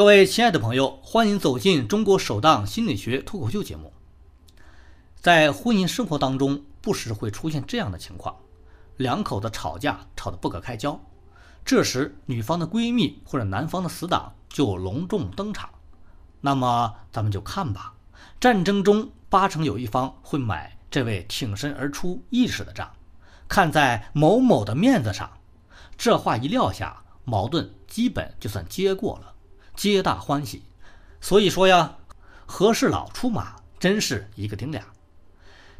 各位亲爱的朋友，欢迎走进中国首档心理学脱口秀节目。在婚姻生活当中，不时会出现这样的情况：两口子吵架，吵得不可开交。这时，女方的闺蜜或者男方的死党就隆重登场。那么，咱们就看吧。战争中，八成有一方会买这位挺身而出义士的账，看在某某的面子上。这话一撂下，矛盾基本就算接过了。皆大欢喜，所以说呀，和事佬出马真是一个顶俩。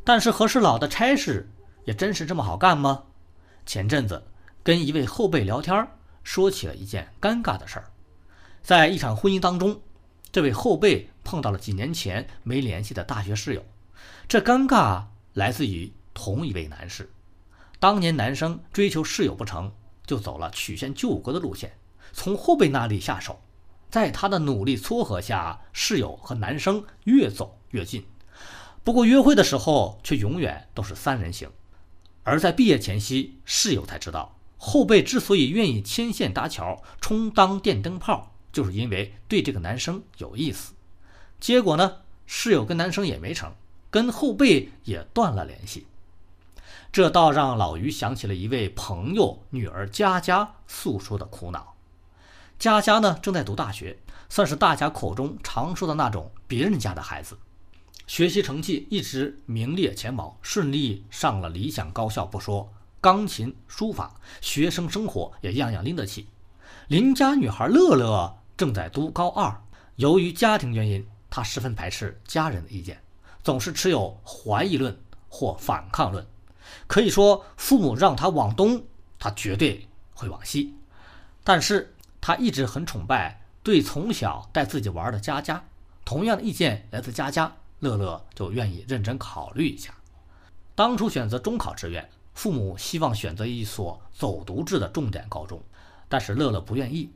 但是和事佬的差事也真是这么好干吗？前阵子跟一位后辈聊天，说起了一件尴尬的事儿。在一场婚姻当中，这位后辈碰到了几年前没联系的大学室友。这尴尬来自于同一位男士。当年男生追求室友不成就走了曲线救国的路线，从后辈那里下手。在他的努力撮合下，室友和男生越走越近。不过约会的时候却永远都是三人行。而在毕业前夕，室友才知道，后辈之所以愿意牵线搭桥、充当电灯泡，就是因为对这个男生有意思。结果呢，室友跟男生也没成，跟后辈也断了联系。这倒让老于想起了一位朋友女儿佳佳诉说的苦恼。佳佳呢，正在读大学，算是大家口中常说的那种别人家的孩子，学习成绩一直名列前茅，顺利上了理想高校不说，钢琴、书法、学生生活也样样拎得起。邻家女孩乐乐正在读高二，由于家庭原因，她十分排斥家人的意见，总是持有怀疑论或反抗论，可以说父母让她往东，她绝对会往西，但是。他一直很崇拜对从小带自己玩的佳佳，同样的意见来自佳佳，乐乐就愿意认真考虑一下。当初选择中考志愿，父母希望选择一所走读制的重点高中，但是乐乐不愿意，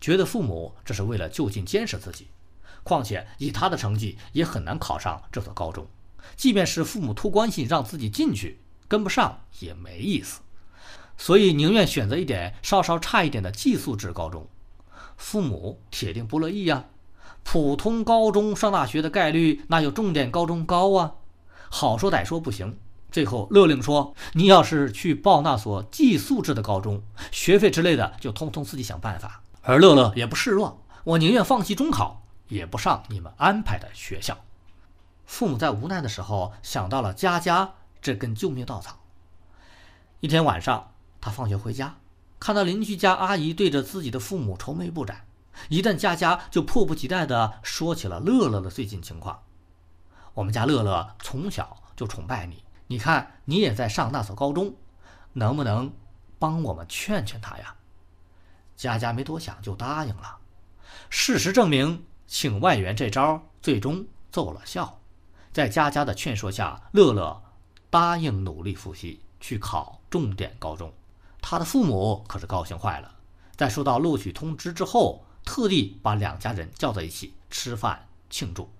觉得父母这是为了就近监视自己。况且以他的成绩也很难考上这所高中，即便是父母托关系让自己进去，跟不上也没意思。所以宁愿选择一点稍稍差一点的寄宿制高中，父母铁定不乐意呀。普通高中上大学的概率哪有重点高中高啊？好说歹说不行，最后勒令说：“你要是去报那所寄宿制的高中，学费之类的就通通自己想办法。”而乐乐也不示弱，我宁愿放弃中考，也不上你们安排的学校。父母在无奈的时候想到了佳佳这根救命稻草。一天晚上。他放学回家，看到邻居家阿姨对着自己的父母愁眉不展，一旦佳佳就迫不及待地说起了乐乐的最近情况。我们家乐乐从小就崇拜你，你看你也在上那所高中，能不能帮我们劝劝他呀？佳佳没多想就答应了。事实证明，请外援这招最终奏了效，在佳佳的劝说下，乐乐答应努力复习，去考重点高中。他的父母可是高兴坏了，在收到录取通知之后，特地把两家人叫在一起吃饭庆祝。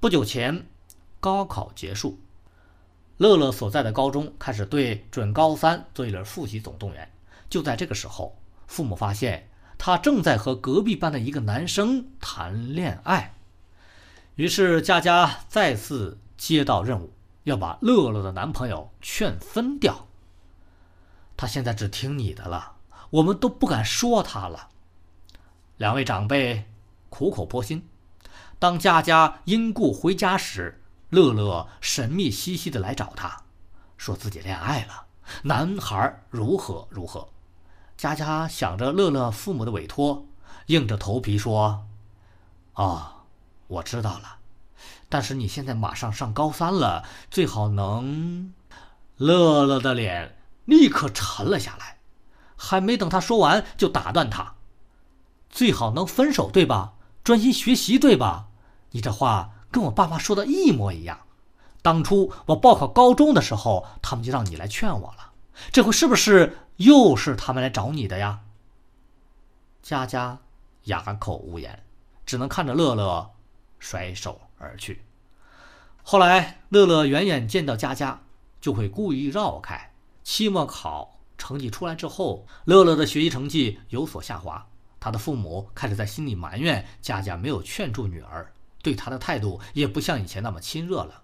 不久前，高考结束，乐乐所在的高中开始对准高三做一轮复习总动员。就在这个时候，父母发现他正在和隔壁班的一个男生谈恋爱，于是佳佳再次接到任务，要把乐乐的男朋友劝分掉。他现在只听你的了，我们都不敢说他了。两位长辈苦口婆心。当佳佳因故回家时，乐乐神秘兮兮的来找他，说自己恋爱了，男孩如何如何。佳佳想着乐乐父母的委托，硬着头皮说：“哦，我知道了，但是你现在马上上高三了，最好能……”乐乐的脸。立刻沉了下来，还没等他说完，就打断他：“最好能分手，对吧？专心学习，对吧？你这话跟我爸妈说的一模一样。当初我报考高中的时候，他们就让你来劝我了。这回是不是又是他们来找你的呀？”佳佳哑口无言，只能看着乐乐甩手而去。后来，乐乐远远见到佳佳，就会故意绕开。期末考成绩出来之后，乐乐的学习成绩有所下滑。他的父母开始在心里埋怨佳佳没有劝住女儿，对他的态度也不像以前那么亲热了。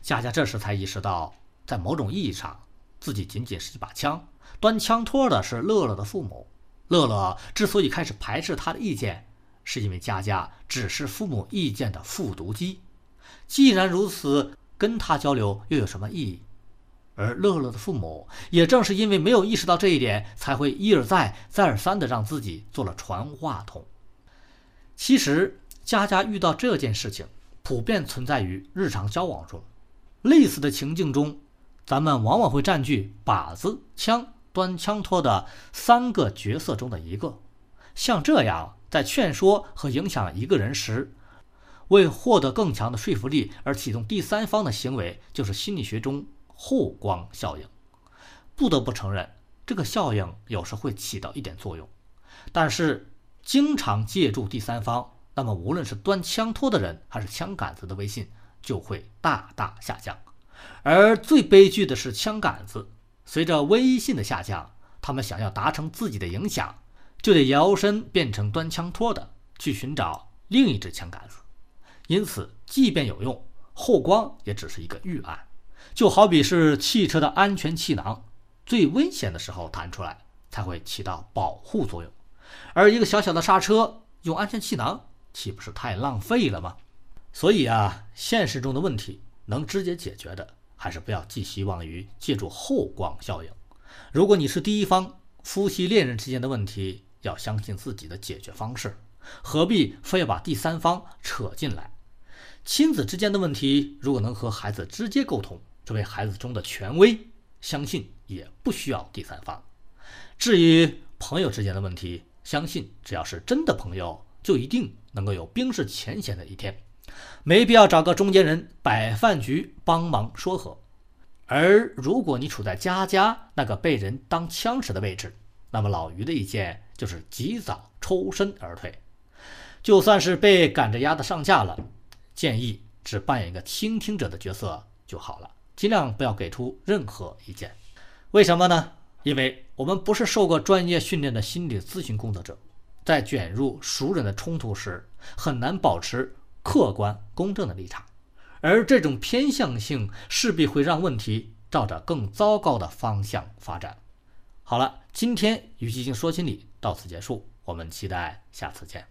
佳佳这时才意识到，在某种意义上，自己仅仅是一把枪，端枪托的是乐乐的父母。乐乐之所以开始排斥他的意见，是因为佳佳只是父母意见的复读机。既然如此，跟他交流又有什么意义？而乐乐的父母也正是因为没有意识到这一点，才会一而再、再而三地让自己做了传话筒。其实，佳佳遇到这件事情，普遍存在于日常交往中。类似的情境中，咱们往往会占据靶子、枪、端枪托的三个角色中的一个。像这样，在劝说和影响一个人时，为获得更强的说服力而启动第三方的行为，就是心理学中。后光效应，不得不承认，这个效应有时会起到一点作用，但是经常借助第三方，那么无论是端枪托的人还是枪杆子的微信，就会大大下降。而最悲剧的是枪杆子，随着微信的下降，他们想要达成自己的影响，就得摇身变成端枪托的，去寻找另一支枪杆子。因此，即便有用，后光也只是一个预案。就好比是汽车的安全气囊，最危险的时候弹出来才会起到保护作用，而一个小小的刹车用安全气囊，岂不是太浪费了吗？所以啊，现实中的问题能直接解决的，还是不要寄希望于借助后光效应。如果你是第一方，夫妻恋人之间的问题，要相信自己的解决方式，何必非要把第三方扯进来？亲子之间的问题，如果能和孩子直接沟通。这位孩子中的权威，相信也不需要第三方。至于朋友之间的问题，相信只要是真的朋友，就一定能够有冰释前嫌的一天，没必要找个中间人摆饭局帮忙说和。而如果你处在佳佳那个被人当枪使的位置，那么老于的意见就是及早抽身而退。就算是被赶着鸭子上架了，建议只扮演一个倾听者的角色就好了。尽量不要给出任何意见，为什么呢？因为我们不是受过专业训练的心理咨询工作者，在卷入熟人的冲突时，很难保持客观公正的立场，而这种偏向性势必会让问题照着更糟糕的方向发展。好了，今天与基金说心理到此结束，我们期待下次见。